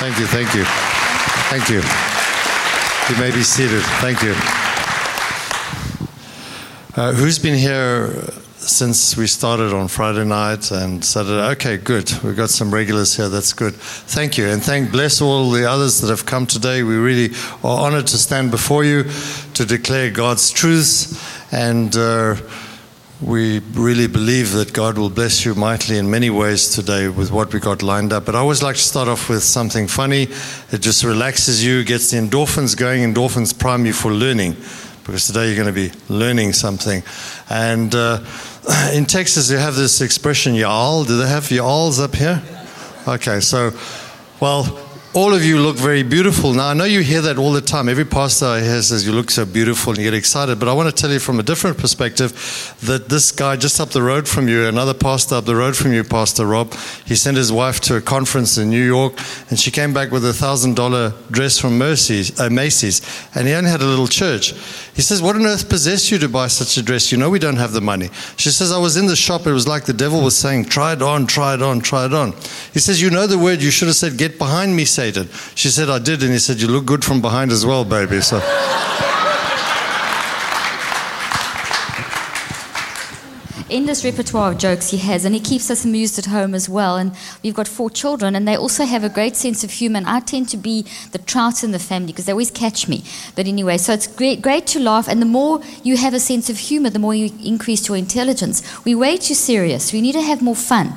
Thank you, thank you. Thank you. You may be seated. Thank you. Uh, who's been here since we started on Friday night and Saturday? Okay, good. We've got some regulars here. That's good. Thank you. And thank, bless all the others that have come today. We really are honored to stand before you to declare God's truths. And uh, we really believe that God will bless you mightily in many ways today with what we got lined up. But I always like to start off with something funny. It just relaxes you, gets the endorphins going. Endorphins prime you for learning because today you're going to be learning something. And uh, in Texas, you have this expression, y'all. Do they have y'alls up here? Okay, so, well, all of you look very beautiful. Now, I know you hear that all the time. Every pastor I hear says, You look so beautiful and you get excited. But I want to tell you from a different perspective that this guy just up the road from you, another pastor up the road from you, Pastor Rob, he sent his wife to a conference in New York and she came back with a $1,000 dress from Mercy's, uh, Macy's. And he only had a little church. He says, What on earth possessed you to buy such a dress? You know, we don't have the money. She says, I was in the shop. It was like the devil was saying, Try it on, try it on, try it on. He says, You know the word. You should have said, Get behind me. She said, I did. And he said, You look good from behind as well, baby. So. in this repertoire of jokes he has, and he keeps us amused at home as well. And we've got four children, and they also have a great sense of humor. And I tend to be the trout in the family because they always catch me. But anyway, so it's great, great to laugh, and the more you have a sense of humor, the more you increase your intelligence. We're way too serious. We need to have more fun.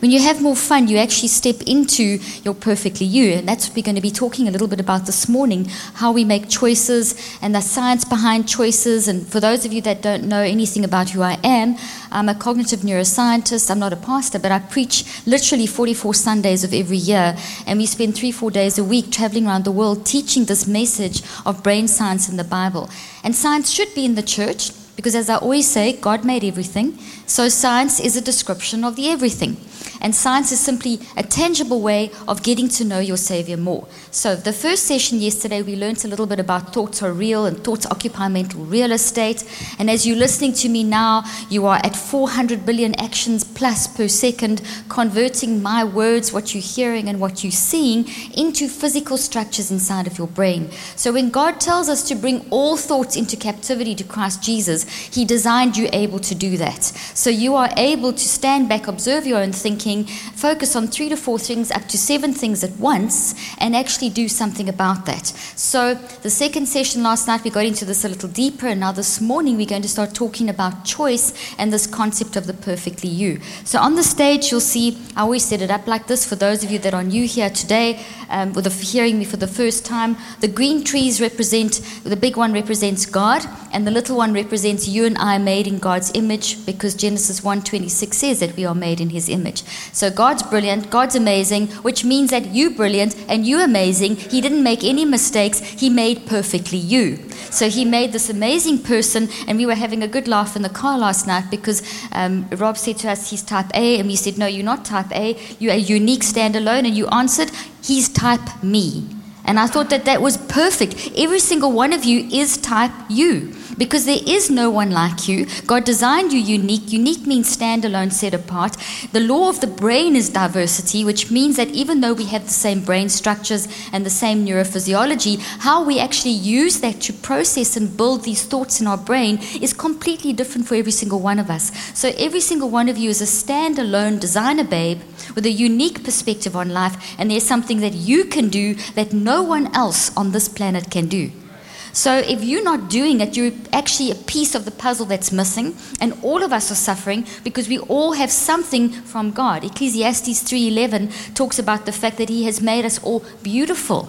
When you have more fun, you actually step into your perfectly you. And that's what we're going to be talking a little bit about this morning how we make choices and the science behind choices. And for those of you that don't know anything about who I am, I'm a cognitive neuroscientist. I'm not a pastor, but I preach literally 44 Sundays of every year. And we spend three, four days a week traveling around the world teaching this message of brain science in the Bible. And science should be in the church. Because as I always say, God made everything. So science is a description of the everything. And science is simply a tangible way of getting to know your Savior more. So, the first session yesterday, we learned a little bit about thoughts are real and thoughts occupy mental real estate. And as you're listening to me now, you are at 400 billion actions plus per second, converting my words, what you're hearing and what you're seeing, into physical structures inside of your brain. So, when God tells us to bring all thoughts into captivity to Christ Jesus, He designed you able to do that. So, you are able to stand back, observe your own thinking thinking, focus on three to four things, up to seven things at once, and actually do something about that. So, the second session last night, we got into this a little deeper, and now this morning, we're going to start talking about choice and this concept of the perfectly you. So, on the stage, you'll see, I always set it up like this for those of you that are new here today, um, the, hearing me for the first time. The green trees represent, the big one represents God, and the little one represents you and I made in God's image, because Genesis 1:26 says that we are made in His image. So God's brilliant, God's amazing, which means that you brilliant and you amazing. He didn't make any mistakes. He made perfectly you. So he made this amazing person, and we were having a good laugh in the car last night because um, Rob said to us he's type A, and we said no, you're not type A. You're a unique standalone, and you answered he's type me. And I thought that that was perfect. Every single one of you is type you because there is no one like you. God designed you unique. Unique means standalone, set apart. The law of the brain is diversity, which means that even though we have the same brain structures and the same neurophysiology, how we actually use that to process and build these thoughts in our brain is completely different for every single one of us. So every single one of you is a standalone designer babe with a unique perspective on life, and there's something that you can do that no one else on this planet can do. So if you're not doing it, you're actually a piece of the puzzle that's missing, and all of us are suffering because we all have something from God. Ecclesiastes 3:11 talks about the fact that he has made us all beautiful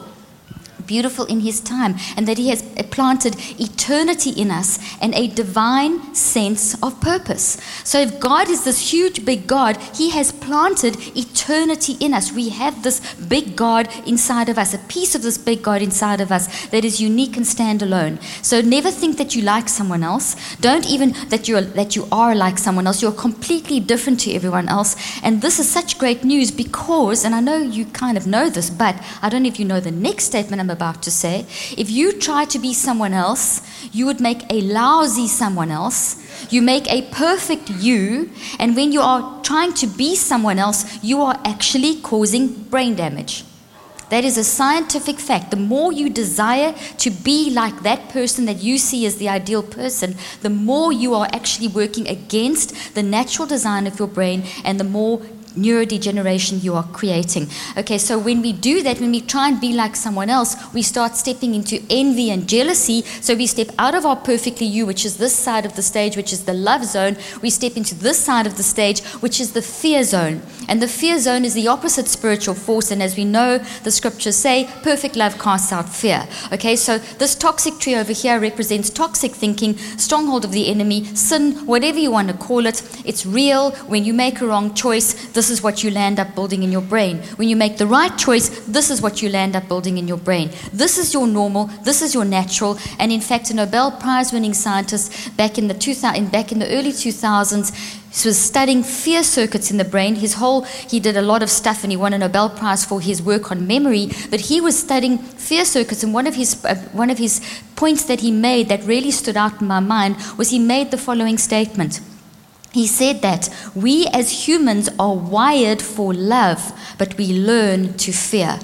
beautiful in His time, and that He has planted eternity in us and a divine sense of purpose. So, if God is this huge, big God, He has planted eternity in us. We have this big God inside of us, a piece of this big God inside of us that is unique and standalone. So, never think that you like someone else. Don't even that you are, that you are like someone else. You're completely different to everyone else. And this is such great news because, and I know you kind of know this, but I don't know if you know the next statement I'm about to say. If you try to be someone else, you would make a lousy someone else. You make a perfect you, and when you are trying to be someone else, you are actually causing brain damage. That is a scientific fact. The more you desire to be like that person that you see as the ideal person, the more you are actually working against the natural design of your brain and the more neurodegeneration you are creating. Okay, so when we do that, when we try and be like someone else, we start stepping into envy and jealousy. So we step out of our perfectly you, which is this side of the stage, which is the love zone. We step into this side of the stage, which is the fear zone. And the fear zone is the opposite spiritual force. And as we know, the scriptures say, perfect love casts out fear. Okay, so this toxic tree over here represents toxic thinking, stronghold of the enemy, sin, whatever you want to call it. It's real. When you make a wrong choice, this is what you land up building in your brain. When you make the right choice, this is what you land up building in your brain. This is your normal, this is your natural. And in fact, a Nobel Prize winning scientist back in the, 2000, back in the early 2000s, he was studying fear circuits in the brain. His whole, he did a lot of stuff and he won a Nobel Prize for his work on memory. But he was studying fear circuits, and one of his, uh, one of his points that he made that really stood out in my mind was he made the following statement. He said that we as humans are wired for love, but we learn to fear.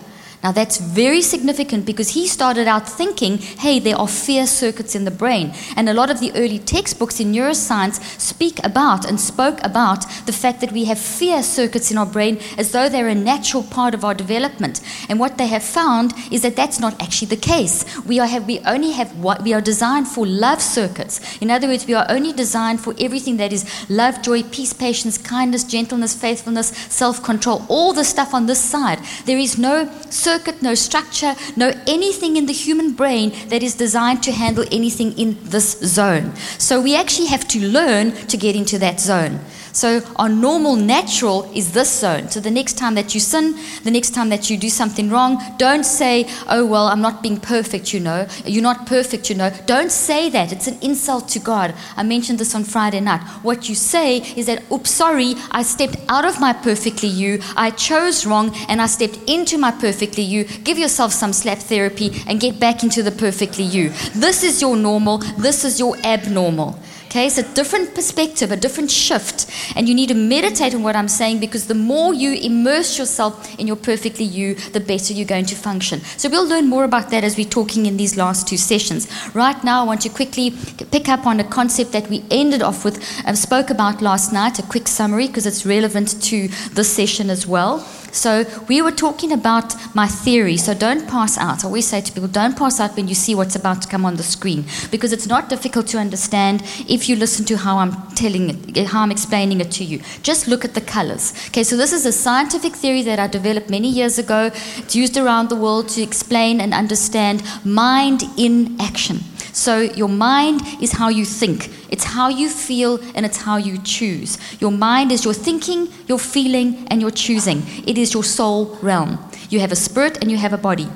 Now, that's very significant because he started out thinking, hey, there are fear circuits in the brain. And a lot of the early textbooks in neuroscience speak about and spoke about the fact that we have fear circuits in our brain as though they're a natural part of our development. And what they have found is that that's not actually the case. We, are have, we only have what we are designed for love circuits. In other words, we are only designed for everything that is love, joy, peace, patience, kindness, gentleness, faithfulness, self control, all the stuff on this side. There is no circuit circuit, no structure, no anything in the human brain that is designed to handle anything in this zone. So we actually have to learn to get into that zone. So our normal natural is this zone. So the next time that you sin, the next time that you do something wrong, don't say, oh, well, I'm not being perfect, you know. You're not perfect, you know. Don't say that. It's an insult to God. I mentioned this on Friday night. What you say is that, oops, sorry, I stepped out of my perfectly you. I chose wrong and I stepped into my perfectly you. Give yourself some slap therapy and get back into the perfectly you. This is your normal. This is your abnormal. Okay, it's a different perspective, a different shift. And you need to meditate on what I'm saying because the more you immerse yourself in your perfectly you, the better you're going to function. So we'll learn more about that as we're talking in these last two sessions. Right now, I want to quickly pick up on a concept that we ended off with, and um, spoke about last night, a quick summary because it's relevant to this session as well. So we were talking about my theory. So don't pass out. I always say to people, don't pass out when you see what's about to come on the screen because it's not difficult to understand if you listen to how I'm telling it, how I'm explaining it to you. Just look at the colors. Okay, so this is a scientific theory that I developed many years ago. It's used around the world to explain and understand mind in action. So your mind is how you think. It's how you feel and it's how you choose. Your mind is your thinking, your feeling, and your choosing. It is your soul realm. You have a spirit and you have a body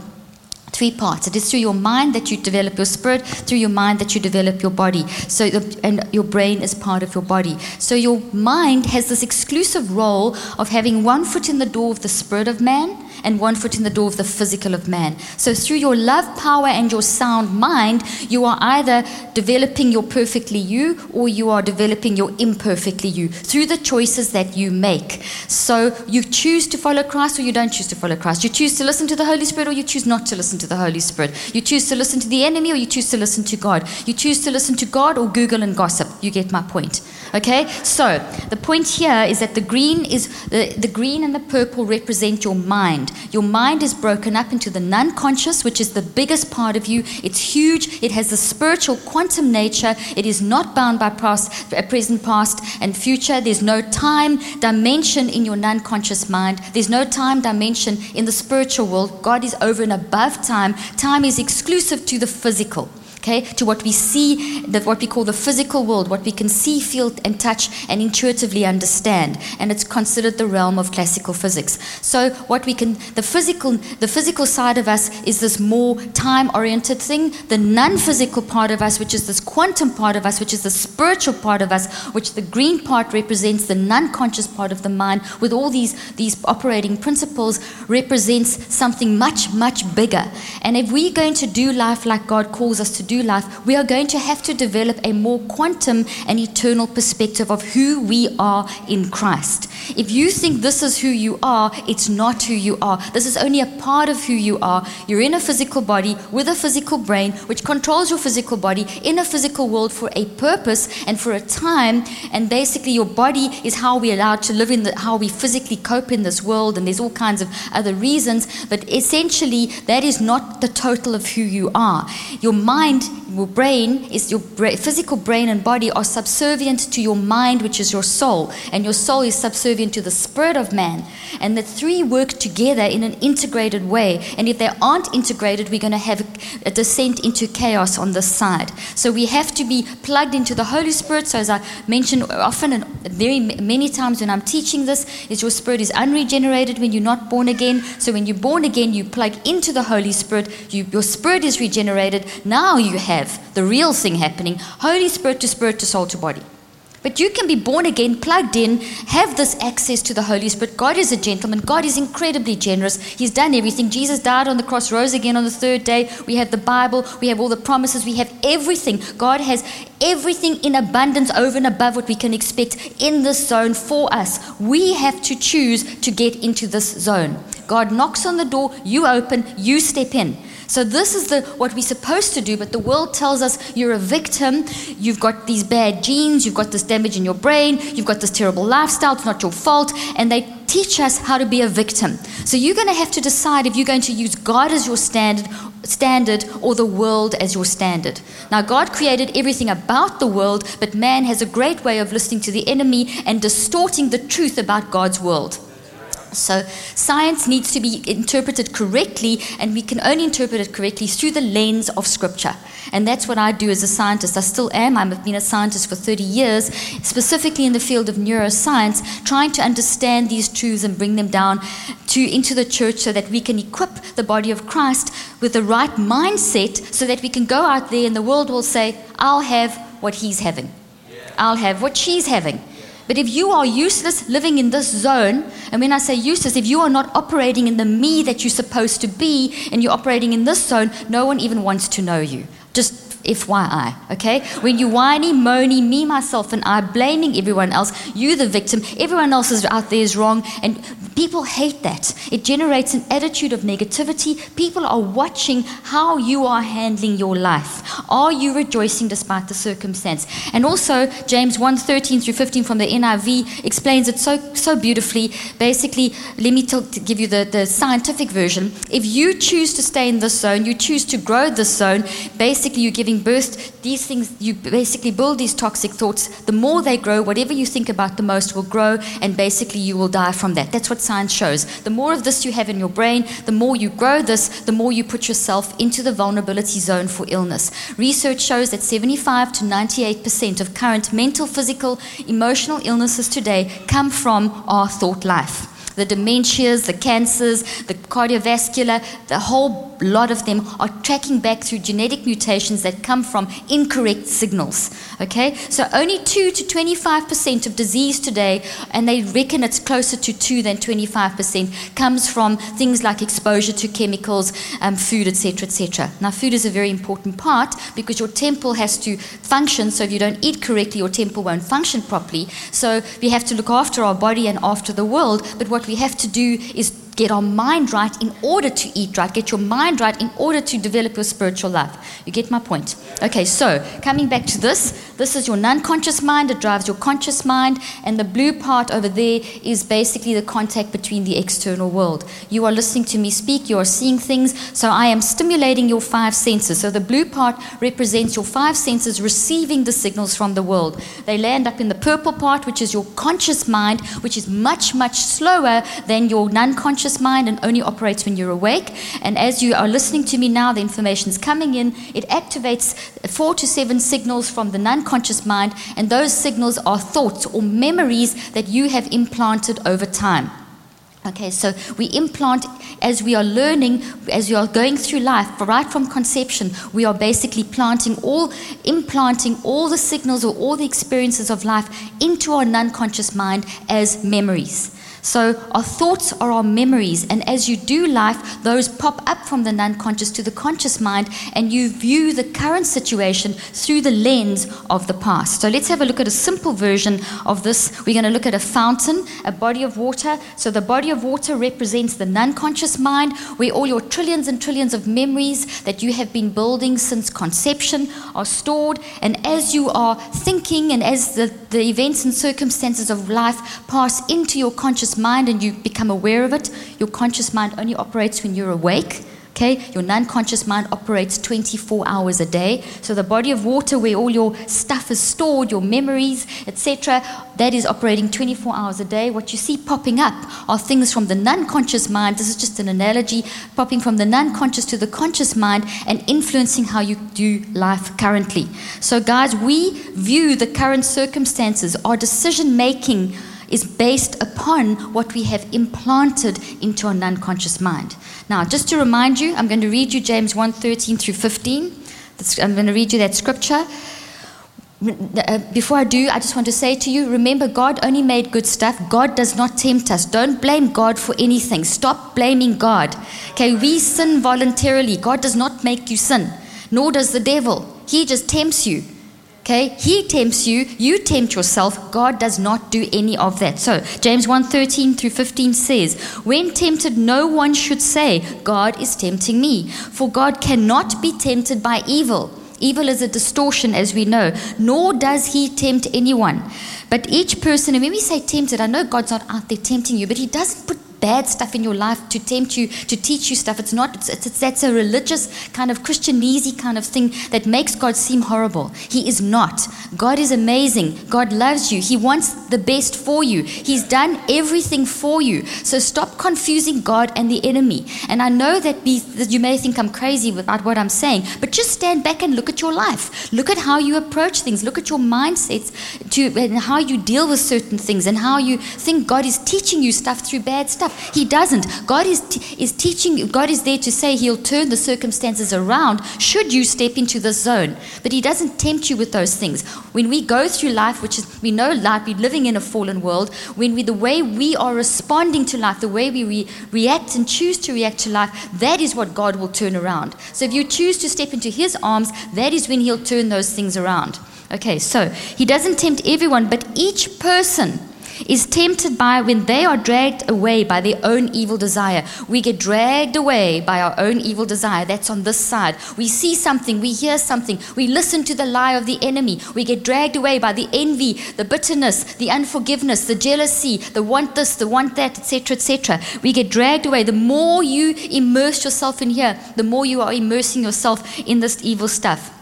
three parts. It is through your mind that you develop your spirit, through your mind that you develop your body. So, and your brain is part of your body. So, your mind has this exclusive role of having one foot in the door of the spirit of man and one foot in the door of the physical of man. So, through your love, power, and your sound mind, you are either developing your perfectly you or you are developing your imperfectly you through the choices that you make. So, you choose to follow Christ or you don't choose to follow Christ. You choose to listen to the Holy Spirit or you choose not to listen to the Holy Spirit. You choose to listen to the enemy or you choose to listen to God. You choose to listen to God or Google and gossip. You get my point. Okay? So, the point here is that the green is the, the green and the purple represent your mind. Your mind is broken up into the non-conscious, which is the biggest part of you. It's huge. It has a spiritual quantum nature. It is not bound by past, uh, present, past, and future. There's no time dimension in your non-conscious mind. There's no time dimension in the spiritual world. God is over and above time. Time is exclusive to the physical okay, to what we see, the, what we call the physical world, what we can see, feel, and touch, and intuitively understand. And it's considered the realm of classical physics. So what we can, the physical, the physical side of us is this more time-oriented thing. The non-physical part of us, which is this quantum part of us, which is the spiritual part of us, which the green part represents the non-conscious part of the mind, with all these these operating principles, represents something much much bigger. And if we're going to do life like God calls us to do life, we are going to have to develop a more quantum and eternal perspective of who we are in Christ. If you think this is who you are, it's not who you are. This is only a part of who you are. You're in a physical body with a physical brain, which controls your physical body in a physical world for a purpose and for a time. And basically, your body is how we're allowed to live in the, how we physically cope in this world. And there's all kinds of other reasons. But essentially, that is not the total of who you are. Your mind, your brain, is your physical brain and body are subservient to your mind, which is your soul. And your soul is subservient to the spirit of man. And the three work together in an integrated way. And if they aren't integrated, we're going to have a descent into chaos on this side. So we have to be plugged into the Holy Spirit. So as I mentioned often and very many times when I'm teaching this, is your spirit is unregenerated when you're not born again. So when you're born again, you plug into the Holy Spirit. You, your spirit is regenerated. Now you have the real thing happening: Holy Spirit to spirit to soul to body. But you can be born again, plugged in, have this access to the Holy Spirit. God is a gentleman. God is incredibly generous. He's done everything. Jesus died on the cross, rose again on the third day. We have the Bible. We have all the promises. We have everything. God has everything in abundance over and above what we can expect in this zone for us. We have to choose to get into this zone. God knocks on the door, you open, you step in. So this is the what we're supposed to do, but the world tells us you're a victim, you've got these bad genes, you've got this damage in your brain, you've got this terrible lifestyle, it's not your fault, and they teach us how to be a victim. So you're going to have to decide if you're going to use God as your standard standard or the world as your standard. Now God created everything about the world, but man has a great way of listening to the enemy and distorting the truth about God's world. So, science needs to be interpreted correctly, and we can only interpret it correctly through the lens of Scripture. And that's what I do as a scientist. I still am. I've been a scientist for 30 years, specifically in the field of neuroscience, trying to understand these truths and bring them down to, into the church so that we can equip the body of Christ with the right mindset so that we can go out there and the world will say, I'll have what he's having, I'll have what she's having. But if you are useless living in this zone, and when I say useless, if you are not operating in the me that you're supposed to be, and you're operating in this zone, no one even wants to know you. Just FYI, okay? When you whiny, moany, me, myself, and I, blaming everyone else, you the victim, everyone else is out there is wrong, and people hate that. It generates an attitude of negativity. People are watching how you are handling your life. Are you rejoicing despite the circumstance? And also, James 1 13 through 15 from the NIV explains it so, so beautifully. Basically, let me give you the, the scientific version. If you choose to stay in this zone, you choose to grow this zone, basically, you're giving birth, these things, you basically build these toxic thoughts. The more they grow, whatever you think about the most will grow, and basically you will die from that. That's what science shows. The more of this you have in your brain, the more you grow this, the more you put yourself into the vulnerability zone for illness. Research shows that 75 to 98% of current mental, physical, emotional illnesses today come from our thought life the dementias, the cancers, the cardiovascular, the whole lot of them are tracking back through genetic mutations that come from incorrect signals. Okay? So only 2 to 25% of disease today, and they reckon it's closer to 2 than 25%, comes from things like exposure to chemicals, um, food, etc., etc. Now, food is a very important part because your temple has to function. So if you don't eat correctly, your temple won't function properly. So we have to look after our body and after the world. But what we have to do is get our mind right in order to eat right. Get your mind right in order to develop your spiritual life. You get my point? Okay, so coming back to this, this is your non conscious mind, it drives your conscious mind, and the blue part over there is basically the contact between the external world. You are listening to me speak, you are seeing things, so I am stimulating your five senses. So the blue part represents your five senses receiving the signals from the world. They land up in the purple part, which is your conscious mind, which is much, much slower than your non conscious mind and only operates when you're awake. And as you are listening to me now, the information is coming in. It activates four to seven signals from the non conscious mind, and those signals are thoughts or memories that you have implanted over time. Okay, so we implant as we are learning, as we are going through life, right from conception, we are basically planting all, implanting all the signals or all the experiences of life into our non conscious mind as memories. So, our thoughts are our memories, and as you do life, those pop up from the non conscious to the conscious mind, and you view the current situation through the lens of the past. So, let's have a look at a simple version of this. We're going to look at a fountain, a body of water. So, the body of water represents the non conscious mind, where all your trillions and trillions of memories that you have been building since conception are stored. And as you are thinking and as the, the events and circumstances of life pass into your conscious mind and you become aware of it, your conscious mind only operates when you're awake. Okay, your non conscious mind operates 24 hours a day. So, the body of water where all your stuff is stored, your memories, etc., that is operating 24 hours a day. What you see popping up are things from the non conscious mind. This is just an analogy popping from the non conscious to the conscious mind and influencing how you do life currently. So, guys, we view the current circumstances, our decision making is based upon what we have implanted into our non-conscious mind. Now, just to remind you, I'm going to read you James 1:13 through 15. I'm going to read you that scripture. Uh, before I do, I just want to say to you remember, God only made good stuff. God does not tempt us. Don't blame God for anything. Stop blaming God. Okay, we sin voluntarily. God does not make you sin, nor does the devil. He just tempts you. Okay? He tempts you, you tempt yourself. God does not do any of that. So, James 1:13 through 15 says, "When tempted, no one should say, God is tempting me, for God cannot be tempted by evil." Evil is a distortion, as we know, nor does he tempt anyone. But each person, and when we say tempted, I know God's not out there tempting you, but he doesn't put bad stuff in your life to tempt you, to teach you stuff. It's not, it's, it's, that's a religious kind of Christianese kind of thing that makes God seem horrible. He is not. God is amazing. God loves you. He wants the best for you. He's done everything for you. So stop confusing God and the enemy. And I know that, be, that you may think I'm crazy about what I'm saying, but just stand back and look at your life. Look at how you approach things. Look at your mindsets to, and how you deal with certain things and how you think God is teaching you stuff through bad stuff. He doesn't. God is, t- is teaching, God is there to say He'll turn the circumstances around should you step into this zone. But He doesn't tempt you with those things. When we go through life, which is, we know life, we're living in a fallen world, when we, the way we are responding to life, the way we re- react and choose to react to life, that is what God will turn around. So if you choose to step into His arms, that is when He'll turn those things around. Okay, so He doesn't tempt everyone, but each person is tempted by when they are dragged away by their own evil desire. We get dragged away by our own evil desire. That's on this side. We see something, we hear something, we listen to the lie of the enemy. We get dragged away by the envy, the bitterness, the unforgiveness, the jealousy, the want this, the want that, etc., etc. We get dragged away. The more you immerse yourself in here, the more you are immersing yourself in this evil stuff.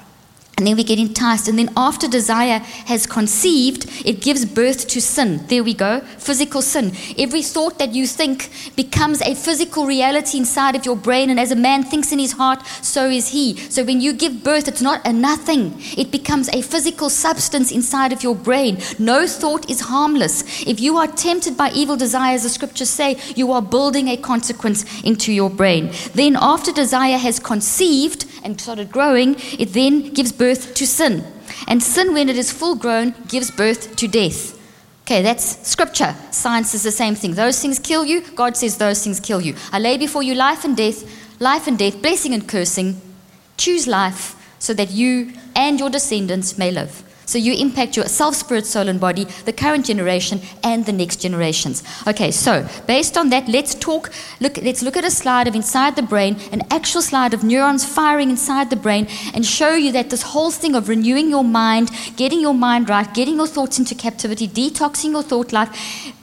And then we get enticed. And then after desire has conceived, it gives birth to sin. There we go. Physical sin. Every thought that you think becomes a physical reality inside of your brain. And as a man thinks in his heart, so is he. So when you give birth, it's not a nothing. It becomes a physical substance inside of your brain. No thought is harmless. If you are tempted by evil desires, the scriptures say, you are building a consequence into your brain. Then after desire has conceived and started growing, it then gives birth birth to sin. And sin, when it is full grown, gives birth to death. Okay, that's scripture. Science is the same thing. Those things kill you. God says those things kill you. I lay before you life and death, life and death, blessing and cursing. Choose life so that you and your descendants may live. So you impact yourself, spirit, soul, and body, the current generation, and the next generations. Okay, so based on that, let's talk. Look, let's look at a slide of inside the brain, an actual slide of neurons firing inside the brain, and show you that this whole thing of renewing your mind, getting your mind right, getting your thoughts into captivity, detoxing your thought life.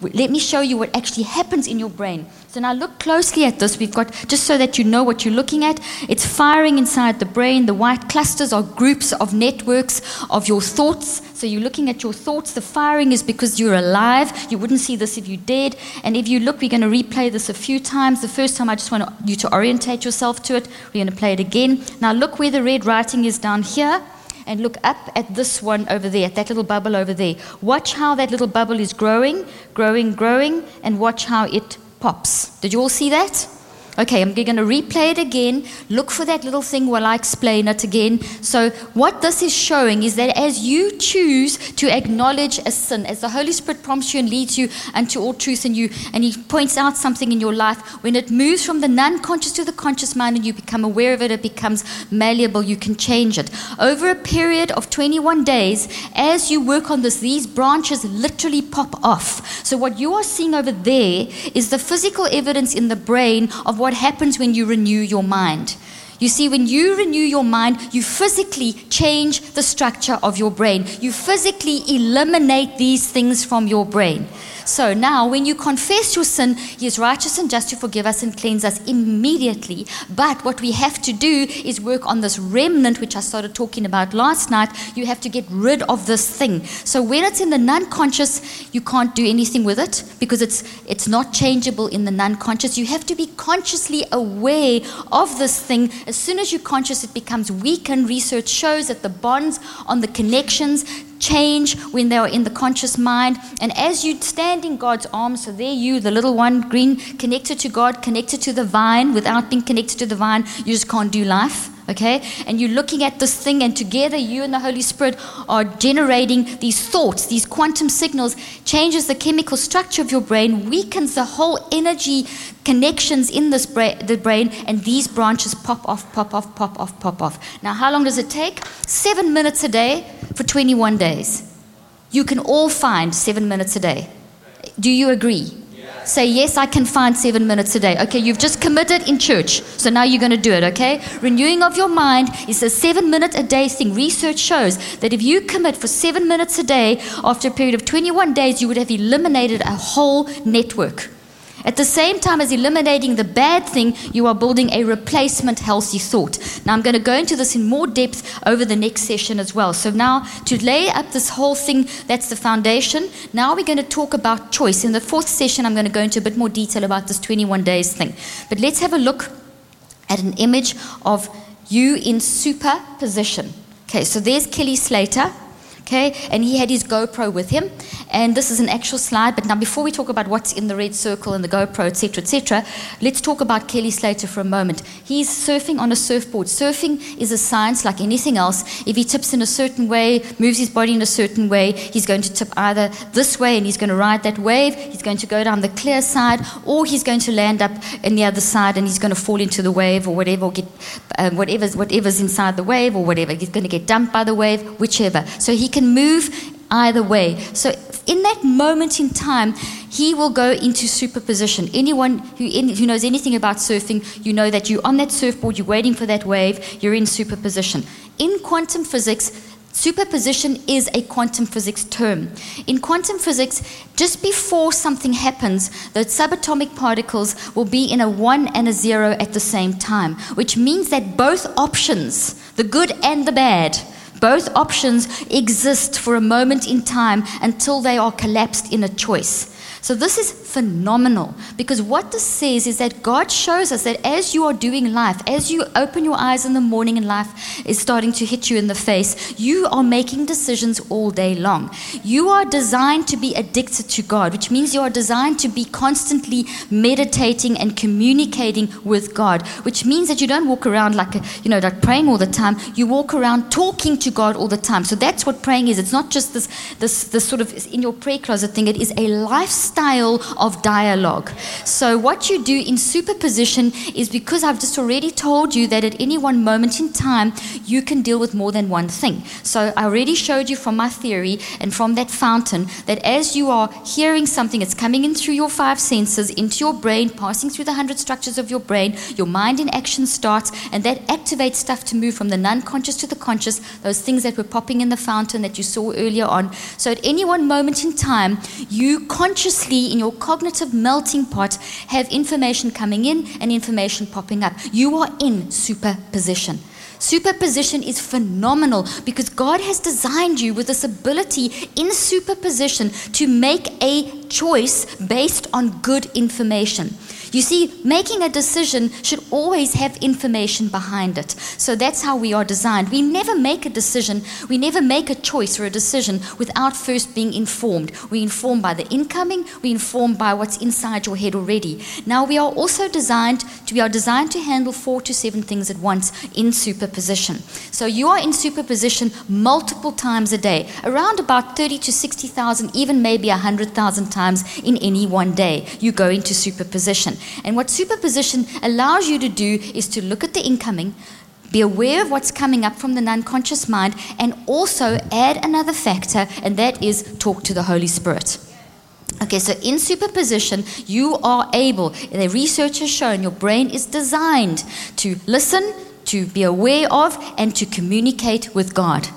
Let me show you what actually happens in your brain. So now look closely at this. We've got, just so that you know what you're looking at, it's firing inside the brain. The white clusters are groups of networks of your thoughts. So you're looking at your thoughts. The firing is because you're alive. You wouldn't see this if you did. And if you look, we're going to replay this a few times. The first time, I just want you to orientate yourself to it. We're going to play it again. Now look where the red writing is down here and look up at this one over there, at that little bubble over there. Watch how that little bubble is growing, growing, growing, and watch how it pops. Did you all see that? Okay, I'm going to replay it again. Look for that little thing while I explain it again. So, what this is showing is that as you choose to acknowledge a sin, as the Holy Spirit prompts you and leads you unto all truth in you, and He points out something in your life, when it moves from the non conscious to the conscious mind and you become aware of it, it becomes malleable. You can change it. Over a period of 21 days, as you work on this, these branches literally pop off. So, what you are seeing over there is the physical evidence in the brain of what happens when you renew your mind. You see, when you renew your mind, you physically change the structure of your brain. You physically eliminate these things from your brain. So now, when you confess your sin, He is righteous and just to forgive us and cleanse us immediately. But what we have to do is work on this remnant, which I started talking about last night. You have to get rid of this thing. So when it's in the non conscious, you can't do anything with it because it's, it's not changeable in the non conscious. You have to be consciously aware of this thing. As soon as you're conscious, it becomes weak, and research shows that the bonds on the connections change when they are in the conscious mind. And as you stand in God's arms, so there you, the little one, green, connected to God, connected to the vine, without being connected to the vine, you just can't do life. Okay? And you're looking at this thing, and together you and the Holy Spirit are generating these thoughts, these quantum signals, changes the chemical structure of your brain, weakens the whole energy connections in this bra- the brain, and these branches pop off, pop off, pop off, pop off. Now, how long does it take? Seven minutes a day for 21 days. You can all find seven minutes a day. Do you agree? Say, yes, I can find seven minutes a day. Okay, you've just committed in church. So now you're going to do it, okay? Renewing of your mind is a seven minute a day thing. Research shows that if you commit for seven minutes a day, after a period of 21 days, you would have eliminated a whole network. At the same time as eliminating the bad thing, you are building a replacement healthy thought. Now, I'm going to go into this in more depth over the next session as well. So, now to lay up this whole thing, that's the foundation. Now, we're going to talk about choice. In the fourth session, I'm going to go into a bit more detail about this 21 days thing. But let's have a look at an image of you in superposition. Okay, so there's Kelly Slater. Okay, and he had his GoPro with him, and this is an actual slide. But now, before we talk about what's in the red circle and the GoPro, etc., etc., let's talk about Kelly Slater for a moment. He's surfing on a surfboard. Surfing is a science like anything else. If he tips in a certain way, moves his body in a certain way, he's going to tip either this way and he's going to ride that wave, he's going to go down the clear side, or he's going to land up in the other side and he's going to fall into the wave or whatever, or get um, whatever's, whatever's inside the wave or whatever. He's going to get dumped by the wave, whichever. So he can move either way. So in that moment in time, he will go into superposition. Anyone who, in, who knows anything about surfing, you know that you're on that surfboard, you're waiting for that wave, you're in superposition. In quantum physics, Superposition is a quantum physics term. In quantum physics, just before something happens, the subatomic particles will be in a 1 and a 0 at the same time, which means that both options, the good and the bad, both options exist for a moment in time until they are collapsed in a choice. So, this is phenomenal because what this says is that God shows us that as you are doing life, as you open your eyes in the morning and life is starting to hit you in the face, you are making decisions all day long. You are designed to be addicted to God, which means you are designed to be constantly meditating and communicating with God, which means that you don't walk around like, you know, like praying all the time. You walk around talking to God all the time. So, that's what praying is. It's not just this, this, this sort of in your prayer closet thing, it is a lifestyle style of dialogue. So, what you do in superposition is because I've just already told you that at any one moment in time, you can deal with more than one thing. So, I already showed you from my theory and from that fountain that as you are hearing something, it's coming in through your five senses into your brain, passing through the hundred structures of your brain, your mind in action starts, and that activates stuff to move from the non conscious to the conscious, those things that were popping in the fountain that you saw earlier on. So, at any one moment in time, you consciously in your cognitive melting pot have information coming in and information popping up. You are in superposition. Superposition is phenomenal because God has designed you with this ability in superposition to make a choice based on good information. You see, making a decision should always have information behind it. So that's how we are designed. We never make a decision, we never make a choice or a decision without first being informed. We're informed by the incoming, we're informed by what's inside your head already. Now we are also designed to we are designed to handle four to seven things at once in superposition. So you are in superposition multiple times a day, around about 30 to 60,000, even maybe 100,000 times in any one day. You go into superposition. And what superposition allows you to do is to look at the incoming, be aware of what's coming up from the unconscious mind, and also add another factor, and that is talk to the Holy Spirit. Okay, so in superposition, you are able, the research has shown your brain is designed to listen, to be aware of, and to communicate with God.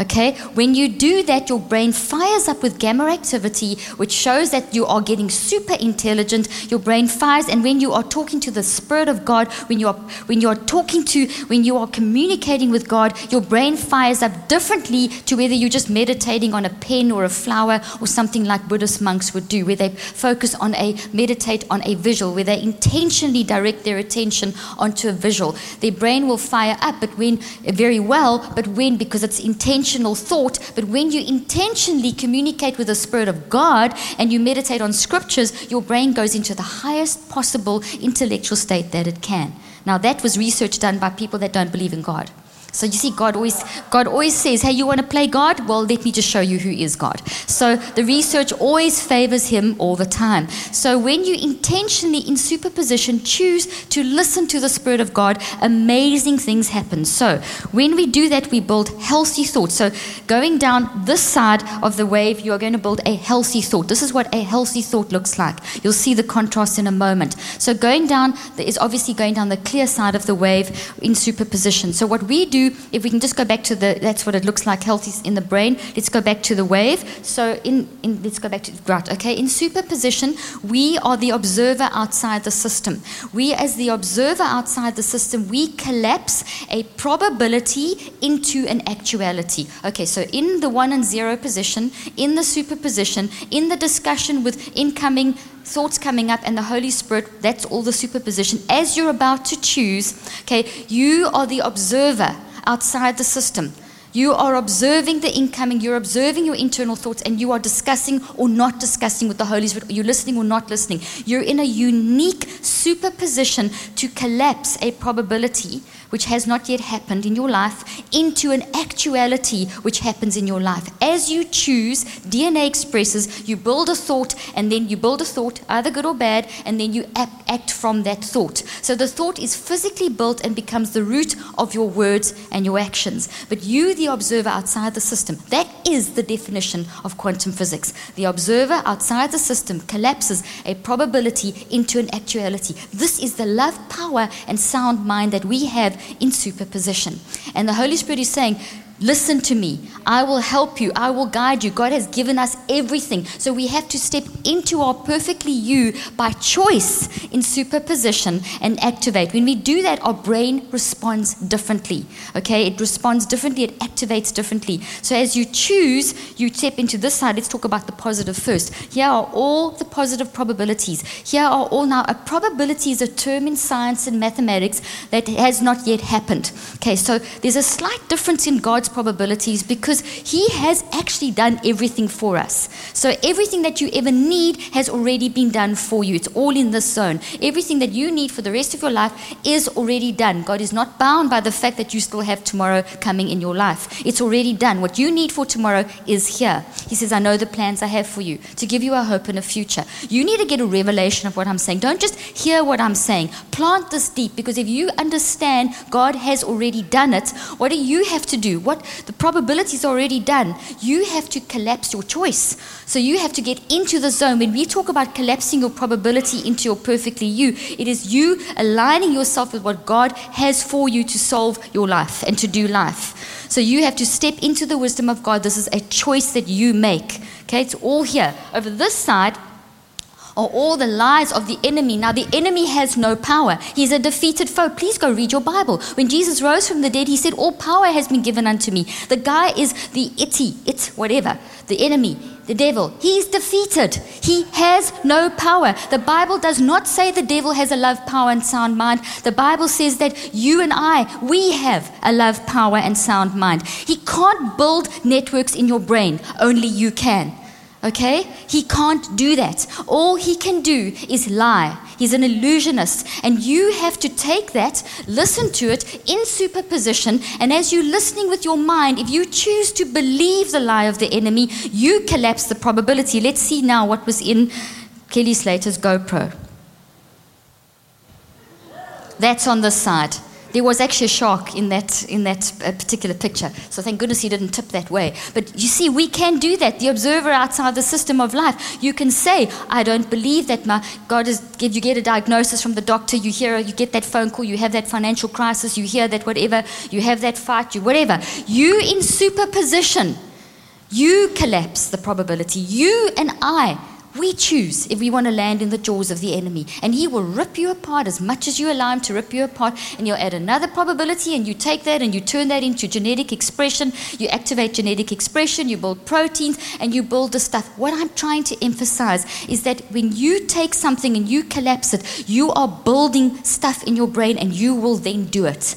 Okay? When you do that, your brain fires up with gamma activity, which shows that you are getting super intelligent. Your brain fires, and when you are talking to the Spirit of God, when you are when you are talking to, when you are communicating with God, your brain fires up differently to whether you're just meditating on a pen or a flower or something like Buddhist monks would do, where they focus on a meditate on a visual, where they intentionally direct their attention onto a visual. Their brain will fire up, but when very well, but when because it's intentional intentional thought, but when you intentionally communicate with the Spirit of God and you meditate on scriptures, your brain goes into the highest possible intellectual state that it can. Now, that was research done by people that don't believe in God. So you see, God always, God always says, hey, you want to play God? Well, let me just show you who is God. So the research always favors him all the time. So when you intentionally, in superposition, choose to listen to the Spirit of God, amazing things happen. So when we do that, we build healthy thoughts. So going down this side of the wave, you are going to build a healthy thought. This is what a healthy thought looks like. You'll see the contrast in a moment. So going down is obviously going down the clear side of the wave in superposition. So what we do if we can just go back to the, that's what it looks like, healthy in the brain. Let's go back to the wave. So in, in let's go back to, right, okay. In superposition, we are the observer outside the system. We, as the observer outside the system, we collapse a probability into an actuality. Okay, so in the one and zero position, in the superposition, in the discussion with incoming thoughts coming up and the Holy Spirit, that's all the superposition. As you're about to choose, okay, you are the observer outside the system. You are observing the incoming, you're observing your internal thoughts, and you are discussing or not discussing with the Holy Spirit. You're listening or not listening. You're in a unique superposition to collapse a probability which has not yet happened in your life into an actuality which happens in your life. As you choose, DNA expresses, you build a thought, and then you build a thought, either good or bad, and then you act from that thought. So the thought is physically built and becomes the root of your words and your actions. But you, the observer outside the system, that is the definition of quantum physics. The observer outside the system collapses a probability into an actuality. This is the love, power, and sound mind that we have in superposition. And the Holy Spirit is saying, Listen to me. I will help you. I will guide you. God has given us everything. So we have to step into our perfectly you by choice in superposition and activate. When we do that, our brain responds differently. Okay? It responds differently, it activates differently. So as you choose, you step into this side. Let's talk about the positive first. Here are all the positive probabilities. Here are all now, a probability is a term in science and mathematics that has not yet happened. Okay, so there's a slight difference in God's probabilities because He has actually done everything for us. So everything that you ever need has already been done for you. It's all in this zone. Everything that you need for the rest of your life is already done. God is not bound by the fact that you still have tomorrow coming in your life. It's already done. What you need for tomorrow is here. He says, I know the plans I have for you to give you a hope and a future. You need to get a revelation of what I'm saying. Don't just hear what I'm saying. Plant this deep because if you understand God has already done it, what do you have to do? What the probability is already done. You have to collapse your choice. So you have to get into the zone. When we talk about collapsing your probability into your perfectly you, it is you aligning yourself with what God has for you to solve your life and to do life. So you have to step into the wisdom of God. This is a choice that you make. Okay, it's all here. Over this side, are all the lies of the enemy. Now, the enemy has no power. He's a defeated foe. Please go read your Bible. When Jesus rose from the dead, he said, All power has been given unto me. The guy is the itty, it, whatever, the enemy, the devil. He's defeated. He has no power. The Bible does not say the devil has a love, power, and sound mind. The Bible says that you and I, we have a love, power, and sound mind. He can't build networks in your brain, only you can. Okay? He can't do that. All he can do is lie. He's an illusionist. And you have to take that, listen to it in superposition, and as you're listening with your mind, if you choose to believe the lie of the enemy, you collapse the probability. Let's see now what was in Kelly Slater's GoPro. That's on this side. There was actually a shark in that, in that uh, particular picture. So thank goodness he didn't tip that way. But you see, we can do that. The observer outside the system of life. You can say, I don't believe that my God is, you get a diagnosis from the doctor, you hear, you get that phone call, you have that financial crisis, you hear that whatever, you have that fight, you whatever. You in superposition, you collapse the probability. You and I we choose if we want to land in the jaws of the enemy. And he will rip you apart as much as you allow him to rip you apart. And you'll add another probability and you take that and you turn that into genetic expression. You activate genetic expression, you build proteins, and you build the stuff. What I'm trying to emphasize is that when you take something and you collapse it, you are building stuff in your brain and you will then do it.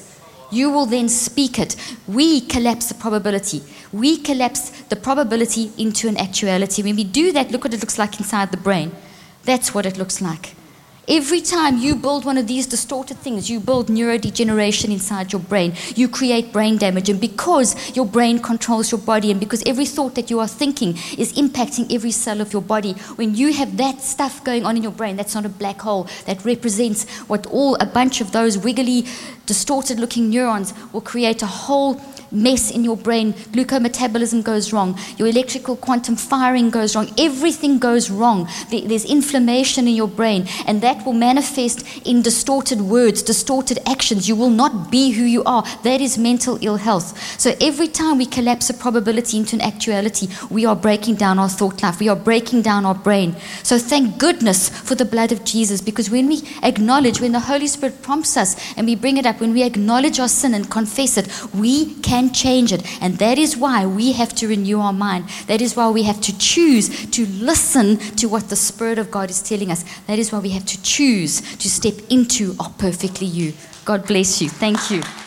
You will then speak it. We collapse the probability. We collapse the probability into an actuality. When we do that, look what it looks like inside the brain. That's what it looks like. Every time you build one of these distorted things, you build neurodegeneration inside your brain. You create brain damage. And because your brain controls your body, and because every thought that you are thinking is impacting every cell of your body, when you have that stuff going on in your brain, that's not a black hole. That represents what all a bunch of those wiggly, distorted looking neurons will create a whole mess in your brain. Glucometabolism goes wrong. Your electrical quantum firing goes wrong. Everything goes wrong. There's inflammation in your brain, and that will manifest in distorted words, distorted actions. You will not be who you are. That is mental ill health. So every time we collapse a probability into an actuality, we are breaking down our thought life. We are breaking down our brain. So thank goodness for the blood of Jesus, because when we acknowledge, when the Holy Spirit prompts us and we bring it up, when we acknowledge our sin and confess it, we can can change it. And that is why we have to renew our mind. That is why we have to choose to listen to what the Spirit of God is telling us. That is why we have to choose to step into our perfectly you. God bless you. Thank you.